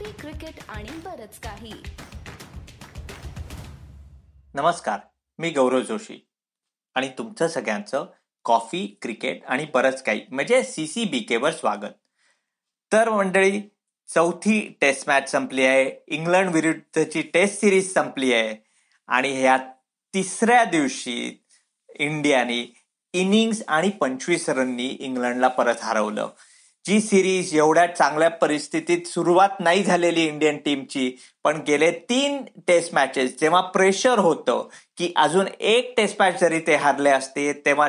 Coffee cricket आणि बरच काही. नमस्कार मी गौरव जोशी. आणि तुमचं सगळ्यांचं कॉफी क्रिकेट आणि बरंच काही म्हणजे सी सी बी केवर स्वागत. तर मंडळी चौथी टेस्ट मॅच संपली आहे. इंग्लंड विरुद्धची टेस्ट सिरीज संपली आहे. आणि ह्या तिसऱ्या दिवशी इंडियाने इनिंग्स आणि पंचवीस रननी इंग्लंडला परत हरवलं. जी सिरीज एवढ्या चांगल्या परिस्थितीत सुरुवात नाही झालेली इंडियन टीमची पण गेले तीन टेस्ट मॅचेस जेव्हा प्रेशर होतं की अजून एक टेस्ट मॅच जरी ते हारले असते तेव्हा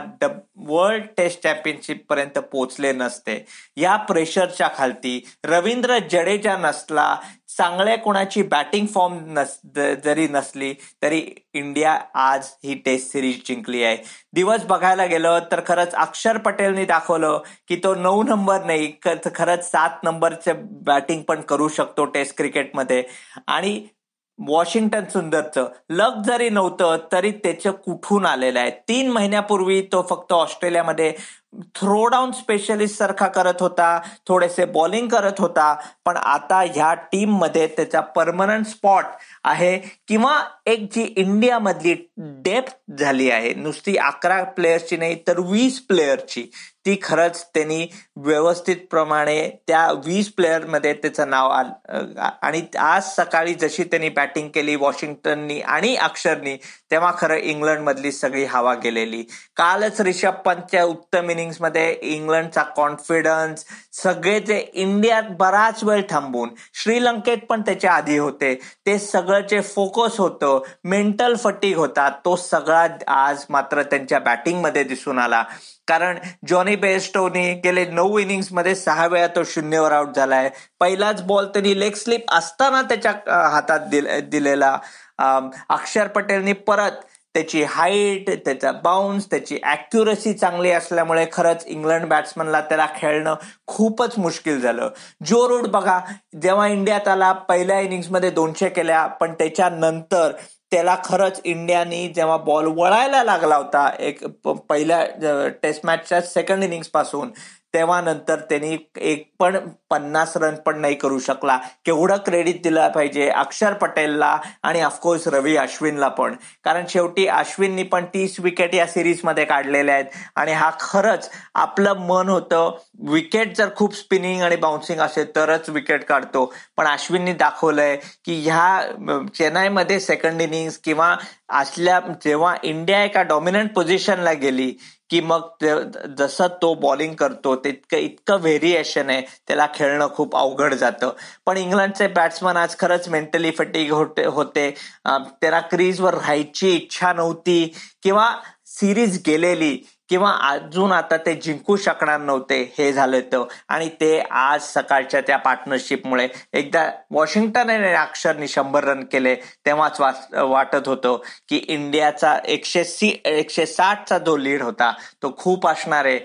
वर्ल्ड टेस्ट चॅम्पियनशिप पर्यंत पोहोचले नसते. या प्रेशरच्या खालती रवींद्र जडेजा नसला चांगल्या कोणाची बॅटिंग फॉर्म नस जरी नसली तरी इंडिया आज ही टेस्ट सिरीज जिंकली आहे. दिवस बघायला गेलं तर खरंच अक्षर पटेलनी दाखवलं की तो नऊ नंबर नाही खरंच सात नंबरचे बॅटिंग पण करू शकतो टेस्ट क्रिकेटमध्ये आणि वॉशिंग्टन सुंदरचं लक जरी नव्हतं तरी त्याचं कुठून आलेलं आहे? तीन महिन्यापूर्वी तो फक्त ऑस्ट्रेलियामध्ये थ्रो डाऊन स्पेशलिस्ट सारखा करत होता थोडेसे बॉलिंग करत होता पण आता ह्या टीममध्ये त्याचा परमनंट स्पॉट आहे. किंवा एक जी इंडियामधली डेप्थ झाली आहे नुसती अकरा प्लेयरची नाही तर वीस प्लेयरची ती खरंच त्यांनी व्यवस्थित प्रमाणे त्या वीस प्लेयरमध्ये त्याचं नाव आलं आणि आज सकाळी जशी त्यांनी बॅटिंग केली वॉशिंग्टननी आणि अक्षरनी तेव्हा खरं इंग्लंड मधली सगळी हवा गेलेली. कालच रिषभ पंतच्या उत्तम इनिंग्समध्ये इंग्लंडचा कॉन्फिडन्स सगळे जे इंडियात बराच वेळ थांबून श्रीलंकेत पण त्याच्या आधी होते. ते सगळं जे फोकस होतं मेंटल फटीक होता. तो सगळा आज मात्र त्यांच्या बॅटिंगमध्ये दिसून आला. कारण जॉनी बेस्टोनी गेले नऊ इनिंग्समध्ये सहा वेळा तो शून्यवर आउट झालाय. पहिलाच बॉल त्यांनी लेग स्लिप असताना त्याच्या हातात दिलेला. अक्षर पटेलनी परत त्याची हाईट त्याचा बाउन्स त्याची अॅक्युरसी चांगली असल्यामुळे खरंच इंग्लंड बॅट्समनला त्याला खेळणं खूपच मुश्किल झालं. जो रूट बघा जेव्हा इंडियात आला पहिल्या इनिंग्समध्ये दोनशे केल्या पण त्याच्यानंतर त्याला खरंच इंडियानी जेव्हा बॉल वळायला लागला होता एक पहिल्या टेस्ट मॅचच्या सेकंड इनिंग्सपासून तेव्हा नंतर त्यांनी एक पण पन्नास रन पण नाही करू शकला. केवढं क्रेडिट दिलं पाहिजे? अक्षर पटेलला आणि ऑफकोर्स रवी अश्विनला पण. कारण शेवटी अश्विननी पण तीस विकेट या सिरीजमध्ये काढलेल्या आहेत. आणि हा खरंच आपलं मन होतं विकेट जर खूप स्पिनिंग आणि बाउन्सिंग असेल तरच विकेट काढतो. पण अश्विननी दाखवलंय की ह्या चेन्नईमध्ये सेकंड इनिंग्स किंवा असल्या जेव्हा इंडिया एका डॉमिनंट पोझिशनला गेली की मग जसं तो बॉलिंग करतो तितकं इतकं व्हेरिएशन आहे. त्याला खेळणं खूप अवघड जातं. पण इंग्लंडचे बॅट्समन आज खरंच मेंटली फटीग होते होते. त्याला क्रीजवर राहायची इच्छा नव्हती. किंवा सिरीज गेलेली. किंवा अजून आता ते जिंकू शकणार नव्हते हे झालं तर. आणि ते आज सकाळच्या त्या पार्टनरशिपमुळे एकदा वॉशिंग्टन आणि अक्षरनी शंभर रन केले तेव्हाच वाटत होतं की इंडियाचा एकशे सी एकशे साठचा जो लीड होता तो खूप असणार आहे.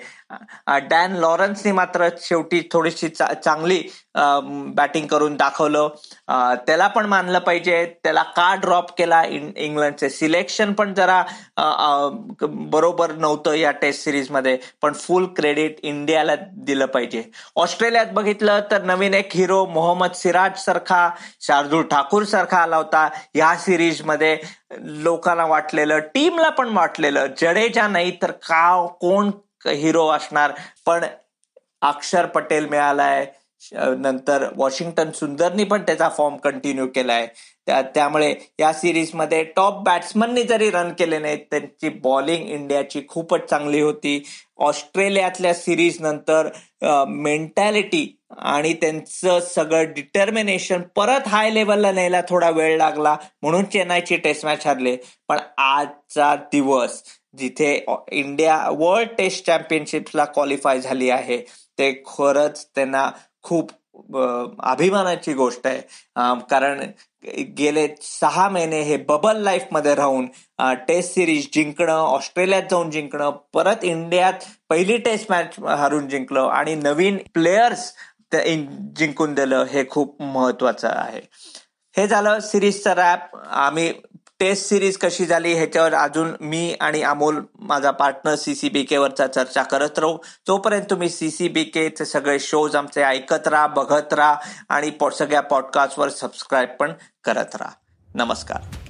डॅन लॉरन्सने मात्र शेवटी थोडीशी चांगली बॅटिंग करून दाखवलं. त्याला पण मानलं पाहिजे. त्याला का ड्रॉप केला इंग्लंडचे? सिलेक्शन पण जरा बरोबर नव्हतं या टेस्ट सिरीजमध्ये पण फुल क्रेडिट इंडियाला दिलं पाहिजे. ऑस्ट्रेलियात बघितलं तर नवीन एक हिरो मोहम्मद सिराज सारखा शार्दूल ठाकूर सारखा आला होता. या सिरीजमध्ये लोकांना वाटलेलं टीमला पण वाटलेलं जडेजा नाही तर का कोण हिरो असणार? पण अक्षर पटेल मिळालाय. नंतर वॉशिंग्टन सुंदरनी पण त्याचा फॉर्म कंटिन्यू केलाय. त्यामुळे या सिरीजमध्ये टॉप बॅट्समननी जरी रन केले नाहीत त्यांची बॉलिंग इंडियाची खूपच चांगली होती. ऑस्ट्रेलियातल्या सिरीज नंतर मेंटॅलिटी आणि त्यांचं सगळं डिटर्मिनेशन परत हाय लेवलला न्यायला थोडा वेळ लागला म्हणून चेन्नईची टेस्ट मॅच हरले. पण आजचा दिवस जिथे इंडिया वर्ल्ड टेस्ट चॅम्पियनशिपला क्वालिफाय झाली आहे ते खरंच त्यांना खूप अभिमानाची गोष्ट आहे. कारण गेले सहा महिने हे बबल लाईफमध्ये राहून टेस्ट सिरीज जिंकणं ऑस्ट्रेलियात जाऊन जिंकणं परत इंडियात पहिली टेस्ट मॅच हरून जिंकलं आणि नवीन प्लेयर्स जिंकून दिलं हे खूप महत्वाचं आहे. हे झालं सिरीजचं रॅप. आम्ही टेस्ट सिरीज कशी झाली ह्याच्यावर अजून मी आणि अमोल माझा पार्टनर सीसीबीके वरचा चर्चा करत राहू. तोपर्यंत तुम्ही सीसीबीकेचे सगळे शोज आमचे ऐकत राहा बघत राहा आणि सगळ्या पॉडकास्टवर सबस्क्राईब पण करत राहा. नमस्कार.